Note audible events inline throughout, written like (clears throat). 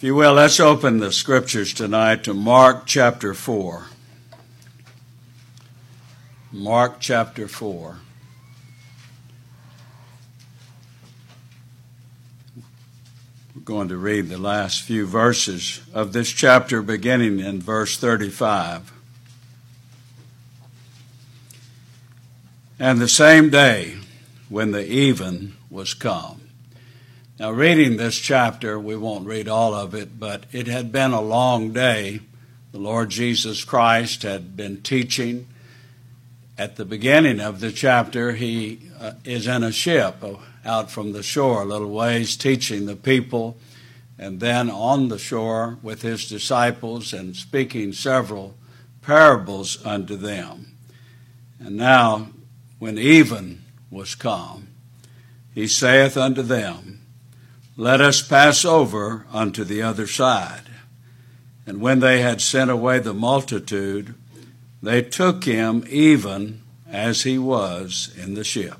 If you will, let's open the scriptures tonight to Mark chapter 4. Mark chapter 4. We're going to read the last few verses of this chapter, beginning in verse 35. And the same day, when the even was come. Now, reading this chapter, we won't read all of it, but it had been a long day. The Lord Jesus Christ had been teaching. At the beginning of the chapter, he uh, is in a ship out from the shore a little ways, teaching the people, and then on the shore with his disciples and speaking several parables unto them. And now, when even was come, he saith unto them, Let us pass over unto the other side. And when they had sent away the multitude, they took him even as he was in the ship.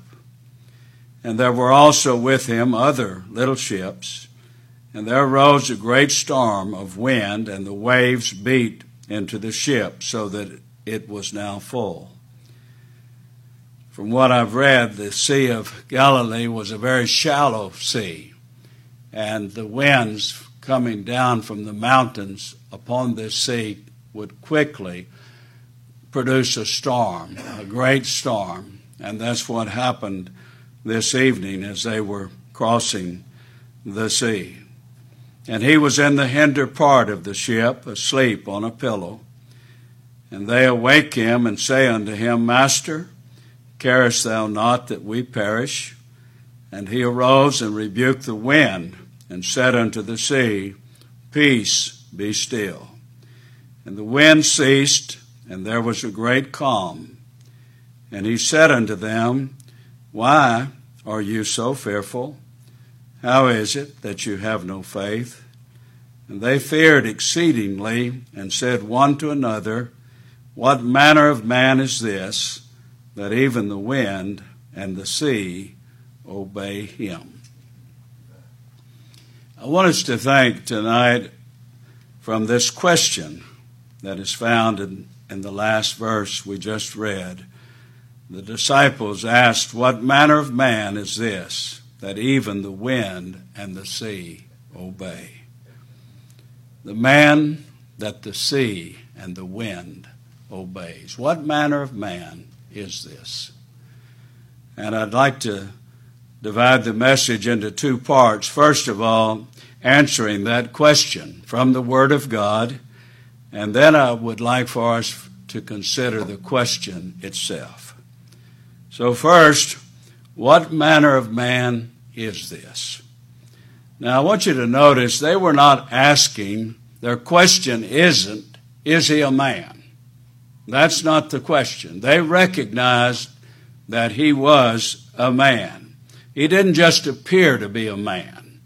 And there were also with him other little ships. And there arose a great storm of wind, and the waves beat into the ship, so that it was now full. From what I've read, the Sea of Galilee was a very shallow sea, and the winds coming down from the mountains upon this sea would quickly produce a storm, a great storm. And that's what happened this evening as they were crossing the sea. And he was in the hinder part of the ship, asleep on a pillow. And they awake him and say unto him, Master, carest thou not that we perish? And he arose and rebuked the wind and said unto the sea, Peace, be still. And the wind ceased, and there was a great calm. And he said unto them, why are you so fearful? How is it that you have no faith? And they feared exceedingly and said one to another, What manner of man is this, that even the wind and the sea obey him? I want us to think tonight from this question that is found in, in the last verse we just read the disciples asked, What manner of man is this, that even the wind and the sea obey? The man that the sea and the wind obeys. What manner of man is this? And I'd like to divide the message into two parts. First of all, answering that question from the Word of God, and then I would like for us to consider the question itself. So, first, what manner of man is this? Now, I want you to notice they were not asking, their question isn't, is he a man? That's not the question. They recognized that he was a man. He didn't just appear to be a man.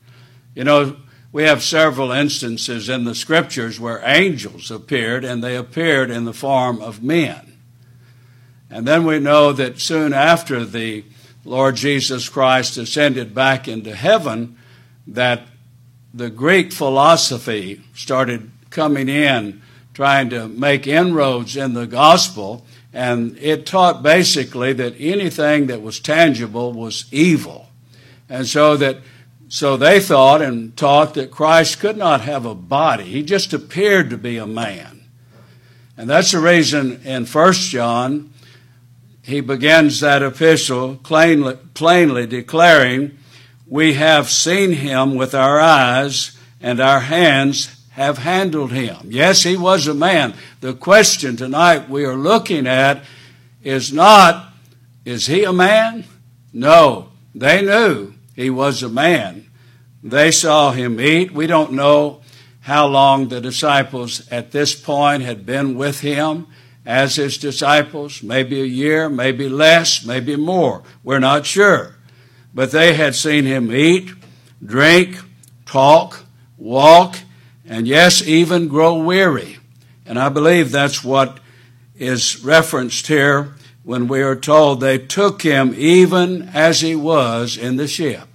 You know, we have several instances in the scriptures where angels appeared and they appeared in the form of men. And then we know that soon after the Lord Jesus Christ ascended back into heaven, that the Greek philosophy started coming in, trying to make inroads in the gospel, and it taught basically that anything that was tangible was evil. And so that so they thought and taught that Christ could not have a body. He just appeared to be a man. And that's the reason in 1 John he begins that epistle plainly, plainly declaring, We have seen him with our eyes, and our hands have handled him. Yes, he was a man. The question tonight we are looking at is not, is he a man? No, they knew he was a man. They saw him eat. We don't know how long the disciples at this point had been with him as his disciples, maybe a year, maybe less, maybe more. We're not sure. But they had seen him eat, drink, talk, walk, and yes, even grow weary. And I believe that's what is referenced here when we are told they took him even as he was in the ship,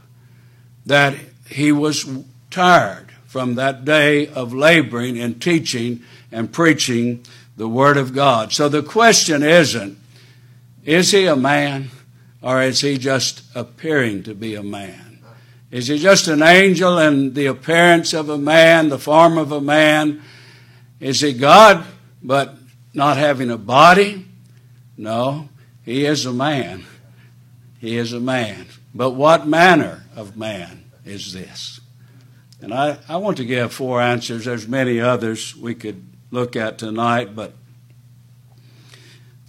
that he was tired, from that day of laboring and teaching and preaching the Word of God. So the question isn't, is he a man or is he just appearing to be a man? Is he just an angel in the appearance of a man, the form of a man? Is he God but not having a body? No, he is a man. He is a man. But what manner of man is this? And I, I want to give four answers. There's many others we could look at tonight, but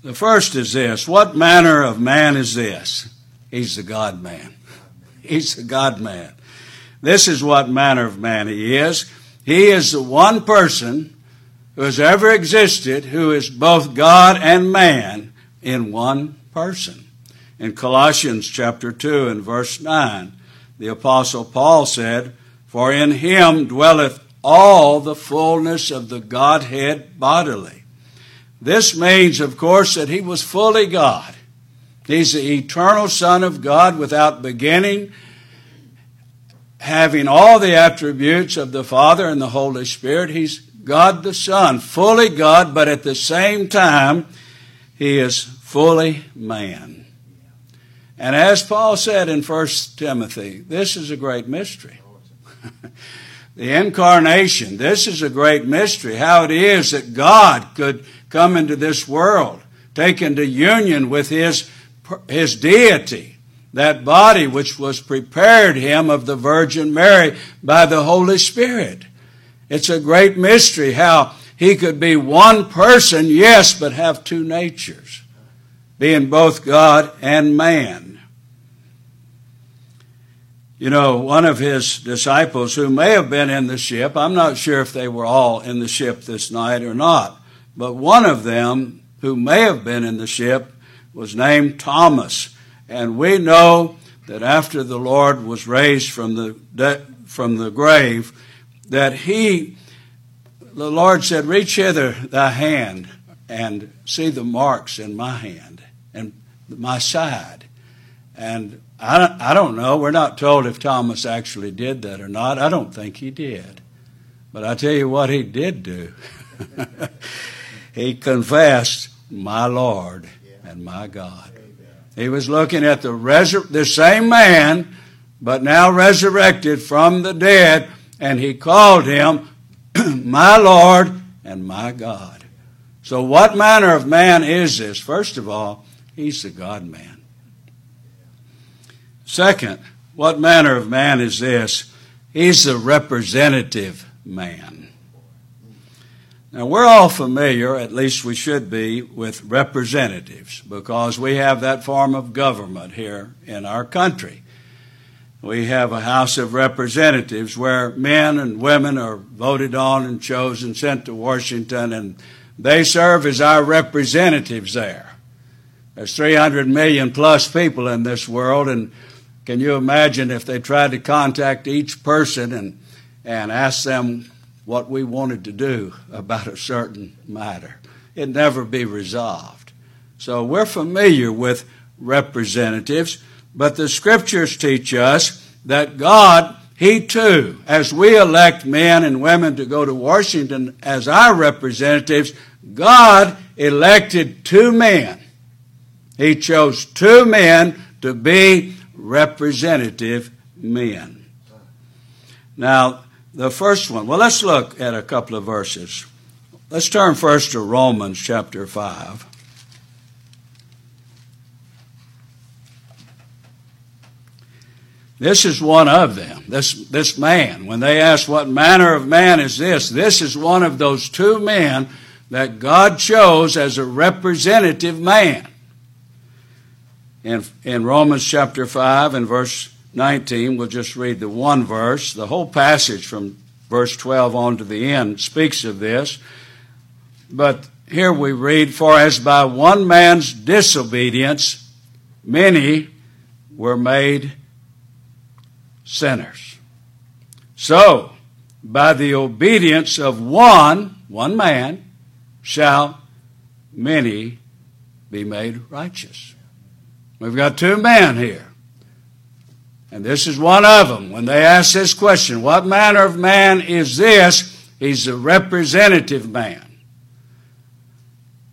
the first is this What manner of man is this? He's the God man. (laughs) He's the God man. This is what manner of man he is. He is the one person who has ever existed who is both God and man in one person. In Colossians chapter 2 and verse 9, the apostle Paul said, For in him dwelleth all the fullness of the Godhead bodily. This means, of course, that he was fully God. He's the eternal Son of God without beginning, having all the attributes of the Father and the Holy Spirit. He's God the Son, fully God, but at the same time, he is fully man. And as Paul said in 1 Timothy, this is a great mystery. (laughs) the incarnation, this is a great mystery. How it is that God could come into this world, take into union with his, his deity, that body which was prepared him of the Virgin Mary by the Holy Spirit. It's a great mystery how he could be one person, yes, but have two natures, being both God and man. You know, one of his disciples who may have been in the ship, I'm not sure if they were all in the ship this night or not, but one of them who may have been in the ship was named Thomas. And we know that after the Lord was raised from the, from the grave, that he, the Lord said, Reach hither thy hand and see the marks in my hand and my side. And I don't, I don't know. We're not told if Thomas actually did that or not. I don't think he did. But I tell you what he did do. (laughs) he confessed, My Lord and my God. He was looking at the, resur- the same man, but now resurrected from the dead and he called him (clears throat) my Lord and my God. So, what manner of man is this? First of all, he's the God man. Second, what manner of man is this? He's the representative man. Now, we're all familiar, at least we should be, with representatives because we have that form of government here in our country we have a House of Representatives where men and women are voted on and chosen, sent to Washington, and they serve as our representatives there. There's 300 million plus people in this world, and can you imagine if they tried to contact each person and, and ask them what we wanted to do about a certain matter? It'd never be resolved. So we're familiar with representatives. But the scriptures teach us that God, He too, as we elect men and women to go to Washington as our representatives, God elected two men. He chose two men to be representative men. Now, the first one, well, let's look at a couple of verses. Let's turn first to Romans chapter 5. This is one of them, this, this man. When they ask, What manner of man is this? This is one of those two men that God chose as a representative man. In, in Romans chapter 5 and verse 19, we'll just read the one verse. The whole passage from verse 12 on to the end speaks of this. But here we read, For as by one man's disobedience many were made sinners. So, by the obedience of one, one man, shall many be made righteous. We've got two men here. And this is one of them. When they ask this question, what manner of man is this? He's a representative man.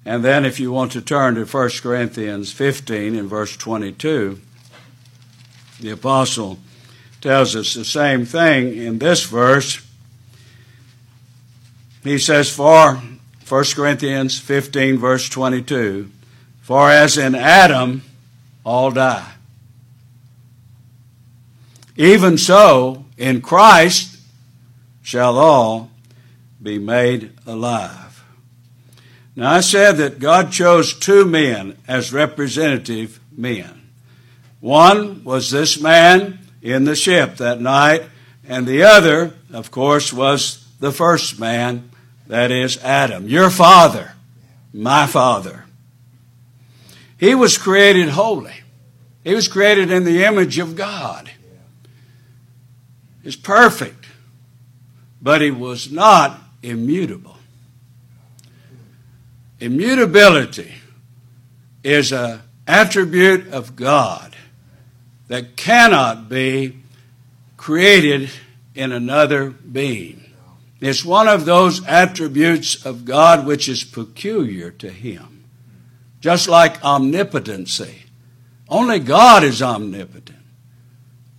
And then, if you want to turn to 1 Corinthians 15 in verse 22, the apostle tells us the same thing in this verse. He says, For 1 Corinthians 15, verse 22, for as in Adam all die, even so in Christ shall all be made alive. Now I said that God chose two men as representative men. One was this man in the ship that night, and the other, of course, was the first man, that is Adam, your father, my father. He was created holy. He was created in the image of God. He's perfect, but he was not immutable. Immutability is an attribute of God that cannot be created in another being. It's one of those attributes of God which is peculiar to Him. Just like omnipotency. Only God is omnipotent.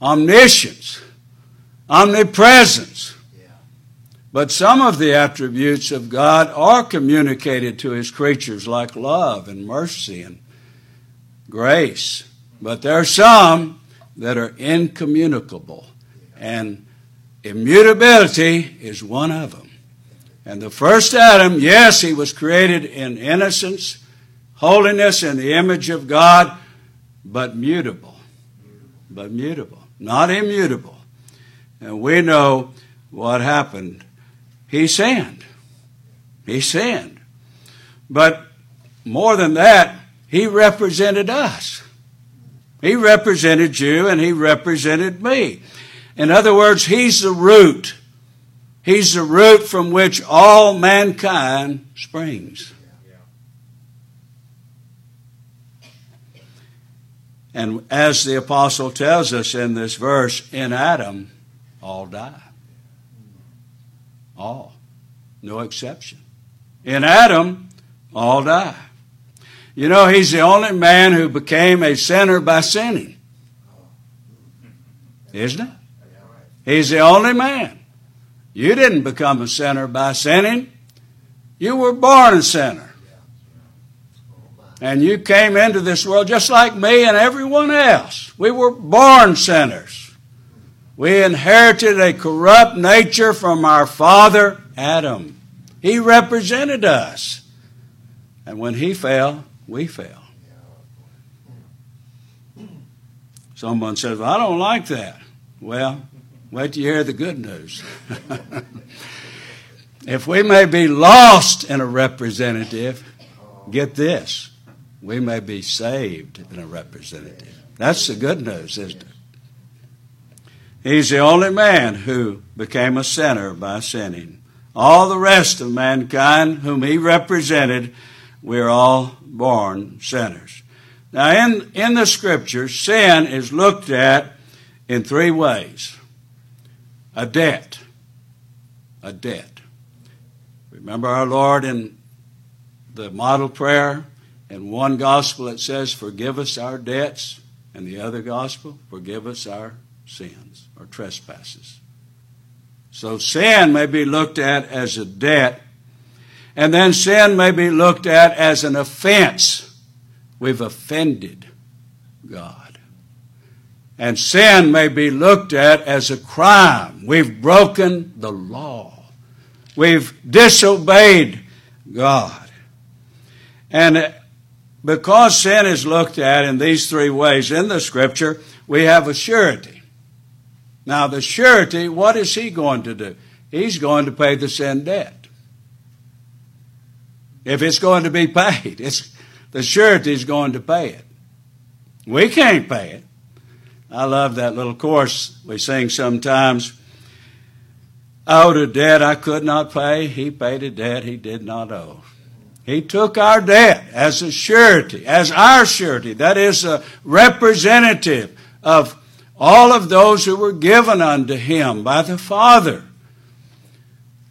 Omniscience. Omnipresence. But some of the attributes of God are communicated to His creatures, like love and mercy and grace. But there are some that are incommunicable. And immutability is one of them. And the first Adam, yes, he was created in innocence, holiness, in the image of God, but mutable. But mutable, not immutable. And we know what happened. He sinned. He sinned. But more than that, he represented us. He represented you and he represented me. In other words, he's the root. He's the root from which all mankind springs. And as the apostle tells us in this verse, in Adam, all die. All. No exception. In Adam, all die. You know, he's the only man who became a sinner by sinning. Isn't it? He's the only man. You didn't become a sinner by sinning. You were born a sinner. And you came into this world just like me and everyone else. We were born sinners. We inherited a corrupt nature from our father, Adam. He represented us. And when he fell, we fell. Someone says, well, I don't like that. Well, wait till you hear the good news. (laughs) if we may be lost in a representative, get this, we may be saved in a representative. That's the good news, isn't it? He's the only man who became a sinner by sinning. All the rest of mankind whom he represented, we're all born sinners. Now, in, in the scriptures, sin is looked at in three ways a debt. A debt. Remember our Lord in the model prayer? In one gospel it says, Forgive us our debts, and the other gospel, Forgive us our sins or trespasses. So sin may be looked at as a debt, and then sin may be looked at as an offense. We've offended God. And sin may be looked at as a crime. We've broken the law. We've disobeyed God. And because sin is looked at in these three ways in the scripture, we have a surety. Now, the surety, what is he going to do? He's going to pay the sin debt. If it's going to be paid, it's, the surety is going to pay it. We can't pay it. I love that little chorus we sing sometimes. I owed a debt I could not pay. He paid a debt he did not owe. He took our debt as a surety, as our surety. That is a representative of all of those who were given unto him by the Father.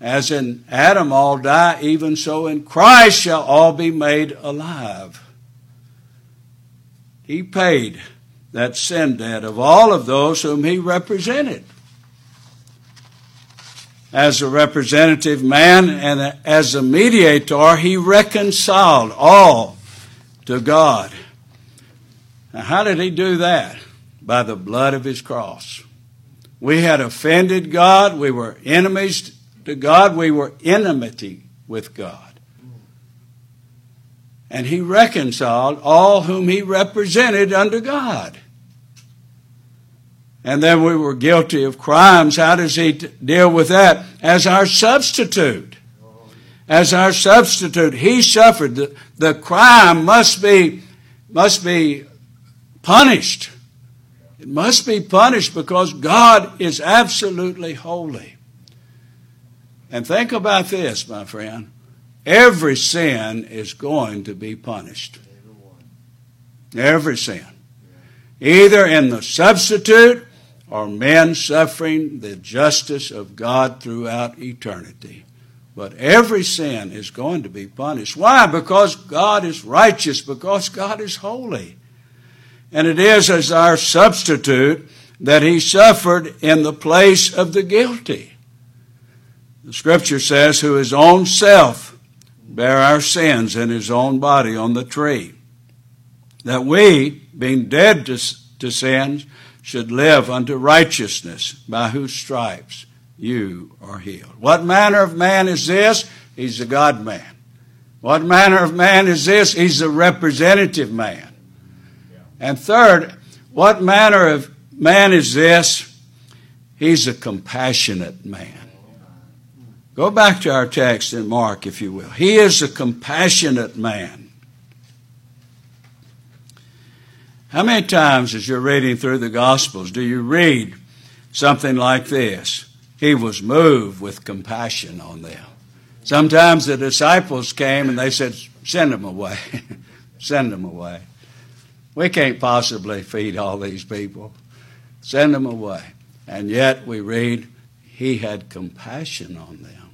As in Adam all die, even so in Christ shall all be made alive. He paid that sin debt of all of those whom he represented. As a representative man and as a mediator, he reconciled all to God. Now, how did he do that? By the blood of his cross. We had offended God. We were enemies to God. We were enmity with God. And he reconciled all whom he represented under God. And then we were guilty of crimes. How does he t- deal with that? As our substitute. As our substitute. He suffered. The, the crime must be, must be punished. It must be punished because God is absolutely holy. And think about this, my friend. Every sin is going to be punished. Every sin. Either in the substitute or men suffering the justice of God throughout eternity. But every sin is going to be punished. Why? Because God is righteous, because God is holy. And it is as our substitute that he suffered in the place of the guilty. The scripture says, who his own self bare our sins in his own body on the tree, that we, being dead to, to sins, should live unto righteousness, by whose stripes you are healed. What manner of man is this? He's a God man. What manner of man is this? He's a representative man. And third, what manner of man is this? He's a compassionate man. Go back to our text in Mark, if you will. He is a compassionate man. How many times, as you're reading through the Gospels, do you read something like this? He was moved with compassion on them. Sometimes the disciples came and they said, Send them away. (laughs) Send them away. We can't possibly feed all these people. Send them away. And yet we read, He had compassion on them.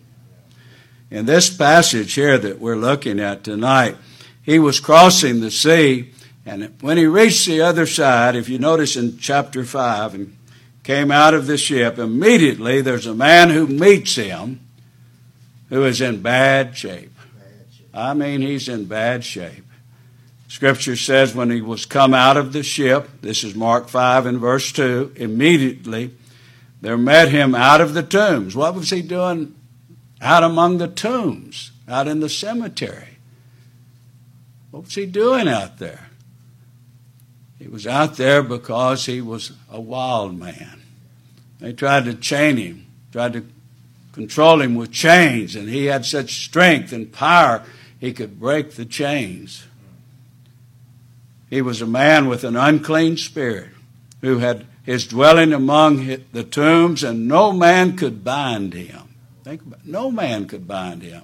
In this passage here that we're looking at tonight, he was crossing the sea, and when he reached the other side, if you notice in chapter 5, and came out of the ship, immediately there's a man who meets him who is in bad shape. I mean, he's in bad shape. Scripture says when he was come out of the ship, this is Mark 5 and verse 2, immediately there met him out of the tombs. What was he doing out among the tombs, out in the cemetery? What was he doing out there? He was out there because he was a wild man. They tried to chain him, tried to control him with chains, and he had such strength and power he could break the chains. He was a man with an unclean spirit who had his dwelling among the tombs, and no man could bind him. Think about. No man could bind him.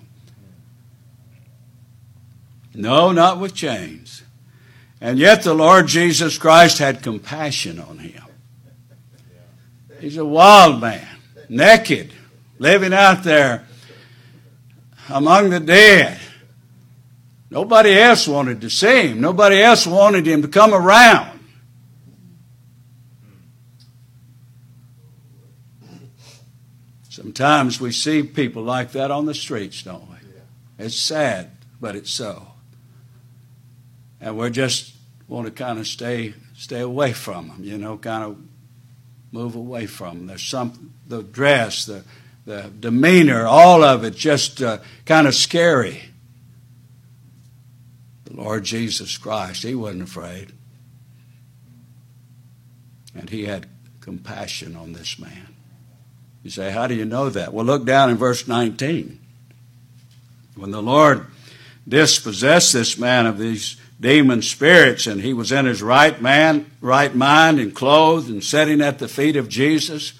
No, not with chains. And yet the Lord Jesus Christ had compassion on him. He's a wild man, naked, living out there among the dead. Nobody else wanted to see him. Nobody else wanted him to come around. Sometimes we see people like that on the streets, don't we? It's sad, but it's so. And we just want to kind of stay stay away from them, you know, kind of move away from them. There's some the dress, the the demeanor, all of it just uh, kind of scary. The Lord Jesus Christ, he wasn't afraid. And he had compassion on this man. You say, how do you know that? Well, look down in verse 19. When the Lord dispossessed this man of these demon spirits, and he was in his right man, right mind, and clothed, and sitting at the feet of Jesus.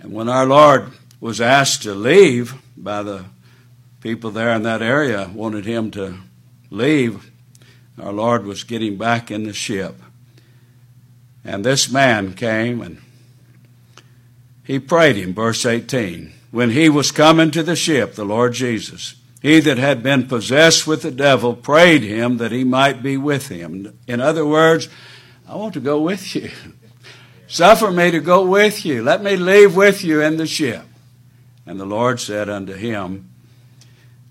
And when our Lord was asked to leave by the people there in that area, wanted him to leave, our Lord was getting back in the ship. And this man came and he prayed him, verse 18. When he was coming to the ship, the Lord Jesus, he that had been possessed with the devil prayed him that he might be with him. In other words, I want to go with you. Suffer me to go with you. Let me leave with you in the ship. And the Lord said unto him,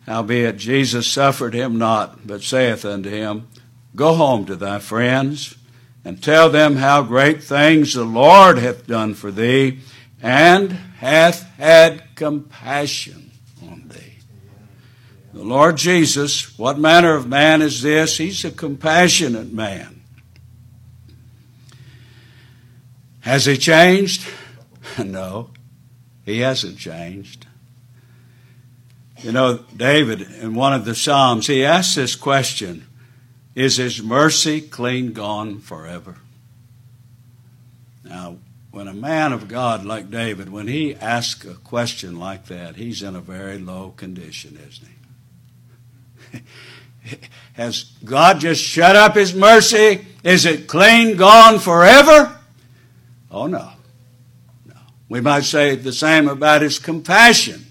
Howbeit Jesus suffered him not, but saith unto him, Go home to thy friends, and tell them how great things the Lord hath done for thee, and hath had compassion on thee. The Lord Jesus, what manner of man is this? He's a compassionate man. Has he changed? (laughs) No, he hasn't changed. You know, David, in one of the Psalms, he asks this question Is his mercy clean gone forever? Now, when a man of God like David, when he asks a question like that, he's in a very low condition, isn't he? (laughs) Has God just shut up His mercy? Is it clean gone forever? Oh, no. No. We might say the same about His compassion.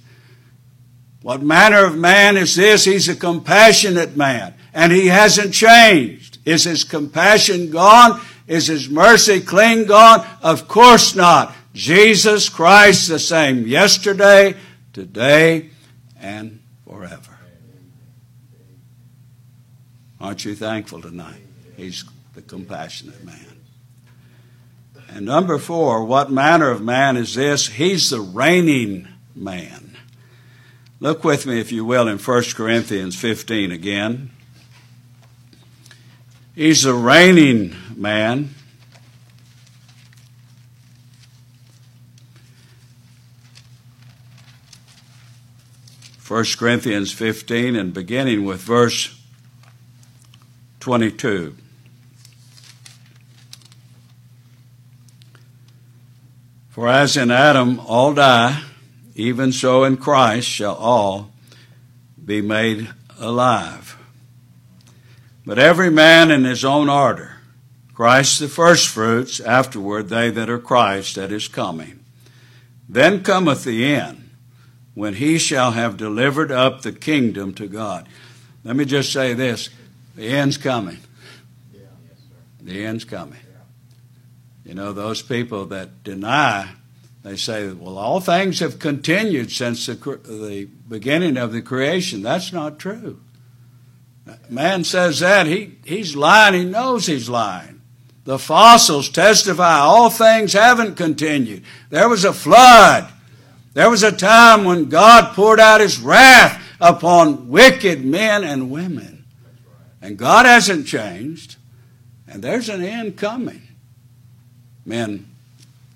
What manner of man is this? He's a compassionate man, and He hasn't changed. Is His compassion gone? Is His mercy clean gone? Of course not. Jesus Christ the same yesterday, today, and forever. Aren't you thankful tonight? He's the compassionate man. And number four, what manner of man is this? He's the reigning man. Look with me, if you will, in 1 Corinthians 15 again. He's the reigning man. First Corinthians 15 and beginning with verse 22. For as in Adam all die, even so in Christ shall all be made alive. But every man in his own order. Christ the firstfruits, afterward they that are Christ at his coming. Then cometh the end, when he shall have delivered up the kingdom to God. Let me just say this the end's coming. The end's coming. You know, those people that deny, they say, well, all things have continued since the, the beginning of the creation. That's not true. Man says that, he, he's lying. He knows he's lying. The fossils testify all things haven't continued. There was a flood. There was a time when God poured out his wrath upon wicked men and women. And God hasn't changed, and there's an end coming. Men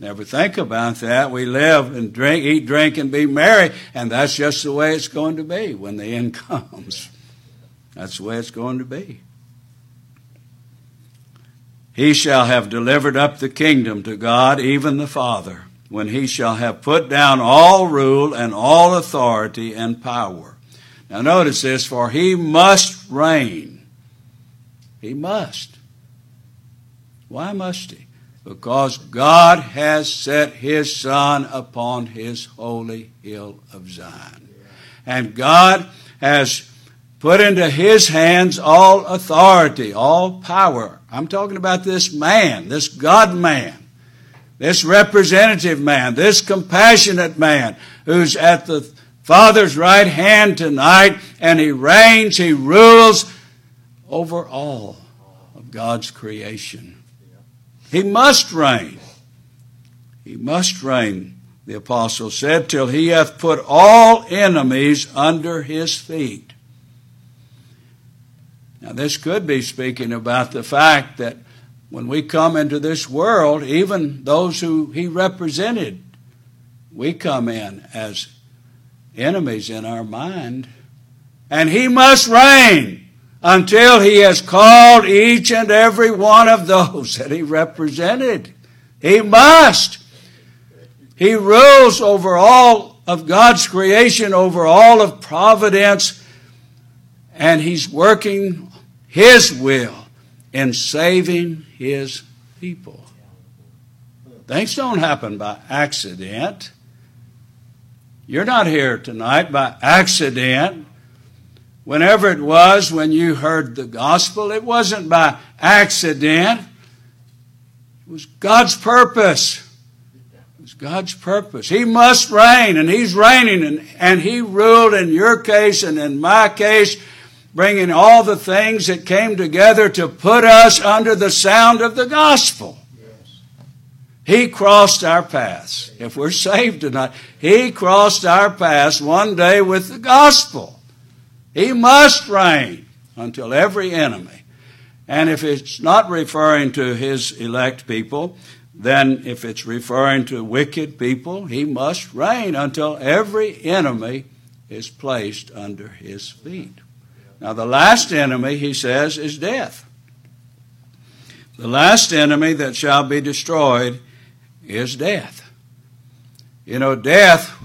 never think about that. We live and drink, eat, drink, and be merry, and that's just the way it's going to be when the end (laughs) comes. That's the way it's going to be. He shall have delivered up the kingdom to God, even the Father, when he shall have put down all rule and all authority and power. Now notice this, for he must reign he must. Why must he? Because God has set his Son upon his holy hill of Zion. And God has put into his hands all authority, all power. I'm talking about this man, this God man, this representative man, this compassionate man who's at the Father's right hand tonight, and he reigns, he rules, over all of God's creation. He must reign. He must reign, the apostle said, till he hath put all enemies under his feet. Now, this could be speaking about the fact that when we come into this world, even those who he represented, we come in as enemies in our mind. And he must reign until he has called each and every one of those (laughs) that he represented. He must. He rules over all of God's creation, over all of providence, and he's working his will in saving his people. Things don't happen by accident. You're not here tonight by accident. Whenever it was when you heard the gospel, it wasn't by accident. It was God's purpose. It was God's purpose. He must reign, and He's reigning, and, and He ruled in your case and in my case, bringing all the things that came together to put us under the sound of the gospel. He crossed our paths. If we're saved tonight, He crossed our paths one day with the gospel. He must reign until every enemy. And if it's not referring to His elect people, then if it's referring to wicked people, He must reign until every enemy is placed under His feet. Now, the last enemy, He says, is death. The last enemy that shall be destroyed is death. You know, death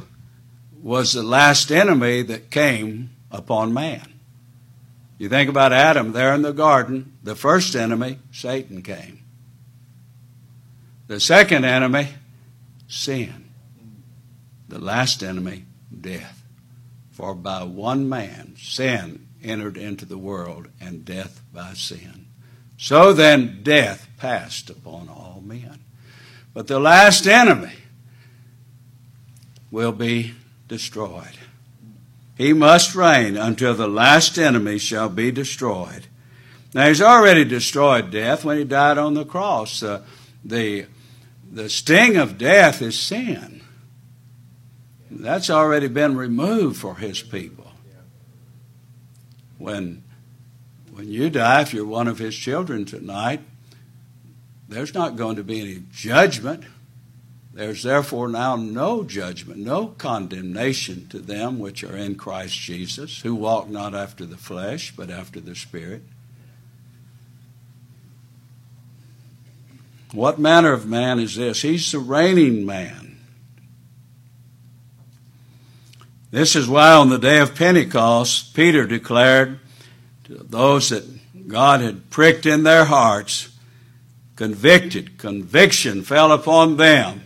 was the last enemy that came upon man. You think about Adam there in the garden, the first enemy, Satan came. The second enemy, sin. The last enemy, death. For by one man, sin entered into the world, and death by sin. So then, death passed upon all men. But the last enemy will be destroyed. He must reign until the last enemy shall be destroyed. Now, he's already destroyed death when he died on the cross. Uh, the, the sting of death is sin. That's already been removed for his people. When, when you die, if you're one of his children tonight, there's not going to be any judgment. There's therefore now no judgment, no condemnation to them which are in Christ Jesus, who walk not after the flesh, but after the Spirit. What manner of man is this? He's the reigning man. This is why on the day of Pentecost, Peter declared to those that God had pricked in their hearts convicted. Conviction fell upon them.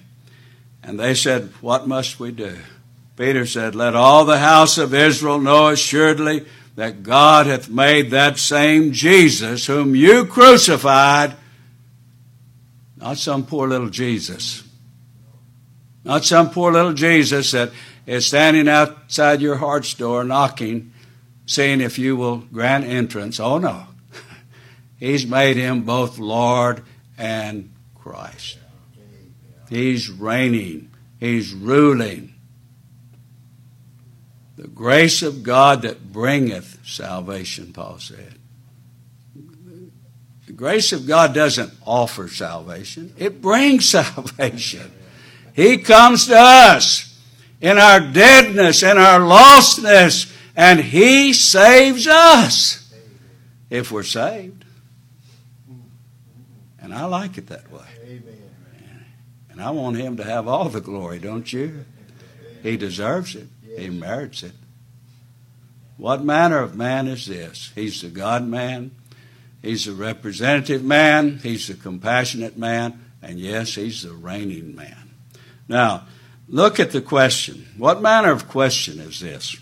And they said, What must we do? Peter said, Let all the house of Israel know assuredly that God hath made that same Jesus whom you crucified, not some poor little Jesus, not some poor little Jesus that is standing outside your heart's door knocking, seeing if you will grant entrance. Oh no. (laughs) He's made him both Lord and Christ. He's reigning, He's ruling. The grace of God that bringeth salvation, Paul said. The grace of God doesn't offer salvation, it brings (laughs) salvation. He comes to us in our deadness, in our lostness, and He saves us if we're saved. And I like it that way. And I want him to have all the glory, don't you? He deserves it. He merits it. What manner of man is this? He's the God man. He's the representative man. He's the compassionate man. And yes, he's the reigning man. Now, look at the question. What manner of question is this?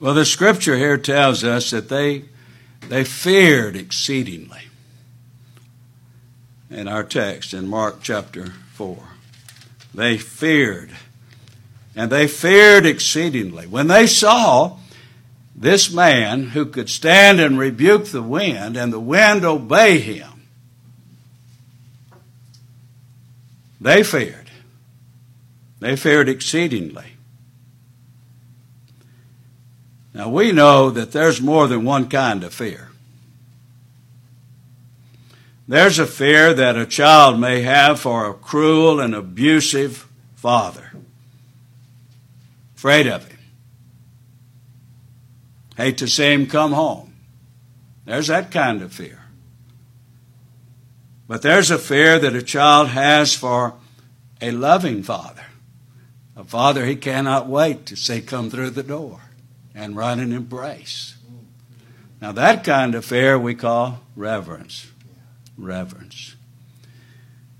Well, the scripture here tells us that they, they feared exceedingly in our text in Mark chapter 4. They feared, and they feared exceedingly. When they saw this man who could stand and rebuke the wind, and the wind obey him, they feared. They feared exceedingly. Now we know that there's more than one kind of fear. There's a fear that a child may have for a cruel and abusive father. Afraid of him. Hate to see him come home. There's that kind of fear. But there's a fear that a child has for a loving father. A father he cannot wait to see come through the door and run and embrace. Now, that kind of fear we call reverence reverence.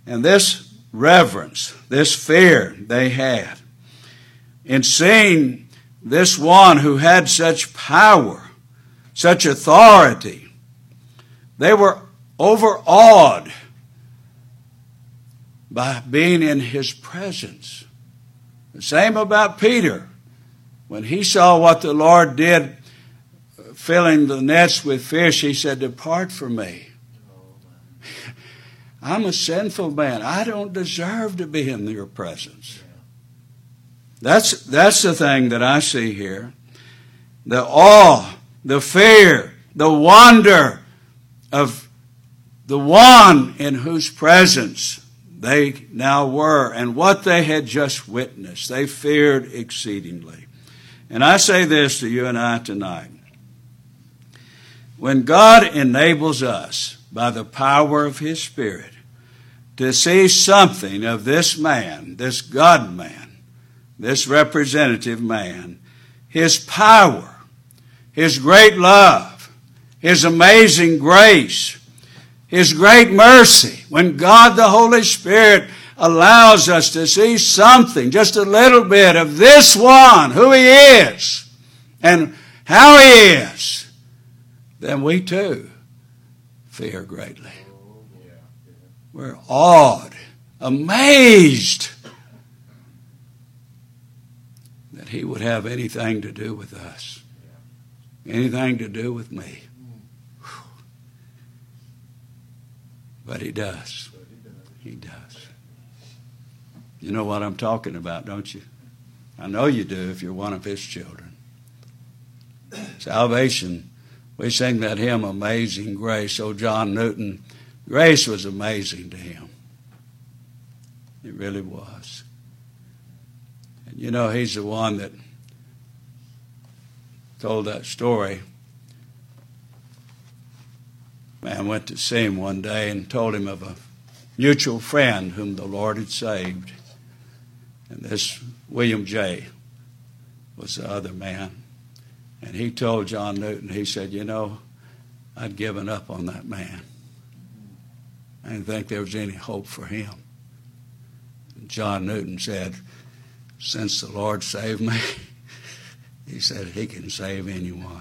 And this reverence, this fear they had in seeing this one who had such power, such authority, they were overawed by being in his presence. The same about Peter. When he saw what the Lord did, filling the nets with fish, he said, Depart from me. I'm a sinful man. I don't deserve to be in your presence. That's, that's the thing that I see here. The awe, the fear, the wonder of the one in whose presence they now were and what they had just witnessed. They feared exceedingly. And I say this to you and I tonight. When God enables us by the power of His Spirit to see something of this man, this God man, this representative man, his power, his great love, his amazing grace, his great mercy, when God the Holy Spirit allows us to see something, just a little bit of this one, who he is, and how he is, then we too fear greatly. We're awed, amazed that he would have anything to do with us, anything to do with me. But he does. He does. You know what I'm talking about, don't you? I know you do if you're one of his children. Salvation, we sing that hymn, Amazing Grace. Oh, John Newton Grace was amazing to him. It really was. And you know, he's the one that told that story. Man went to see him one day and told him of a mutual friend whom the Lord had saved. And this William J. was the other man. And he told John Newton, he said, You know, I'd given up on that man. I didn't think there was any hope for him. John Newton said, Since the Lord saved me, (laughs) he said, He can save anyone.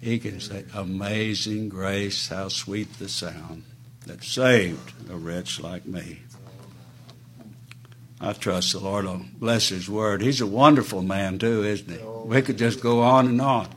He can say, Amazing grace, how sweet the sound that saved a wretch like me. I trust the Lord will bless His word. He's a wonderful man, too, isn't he? We could just go on and on.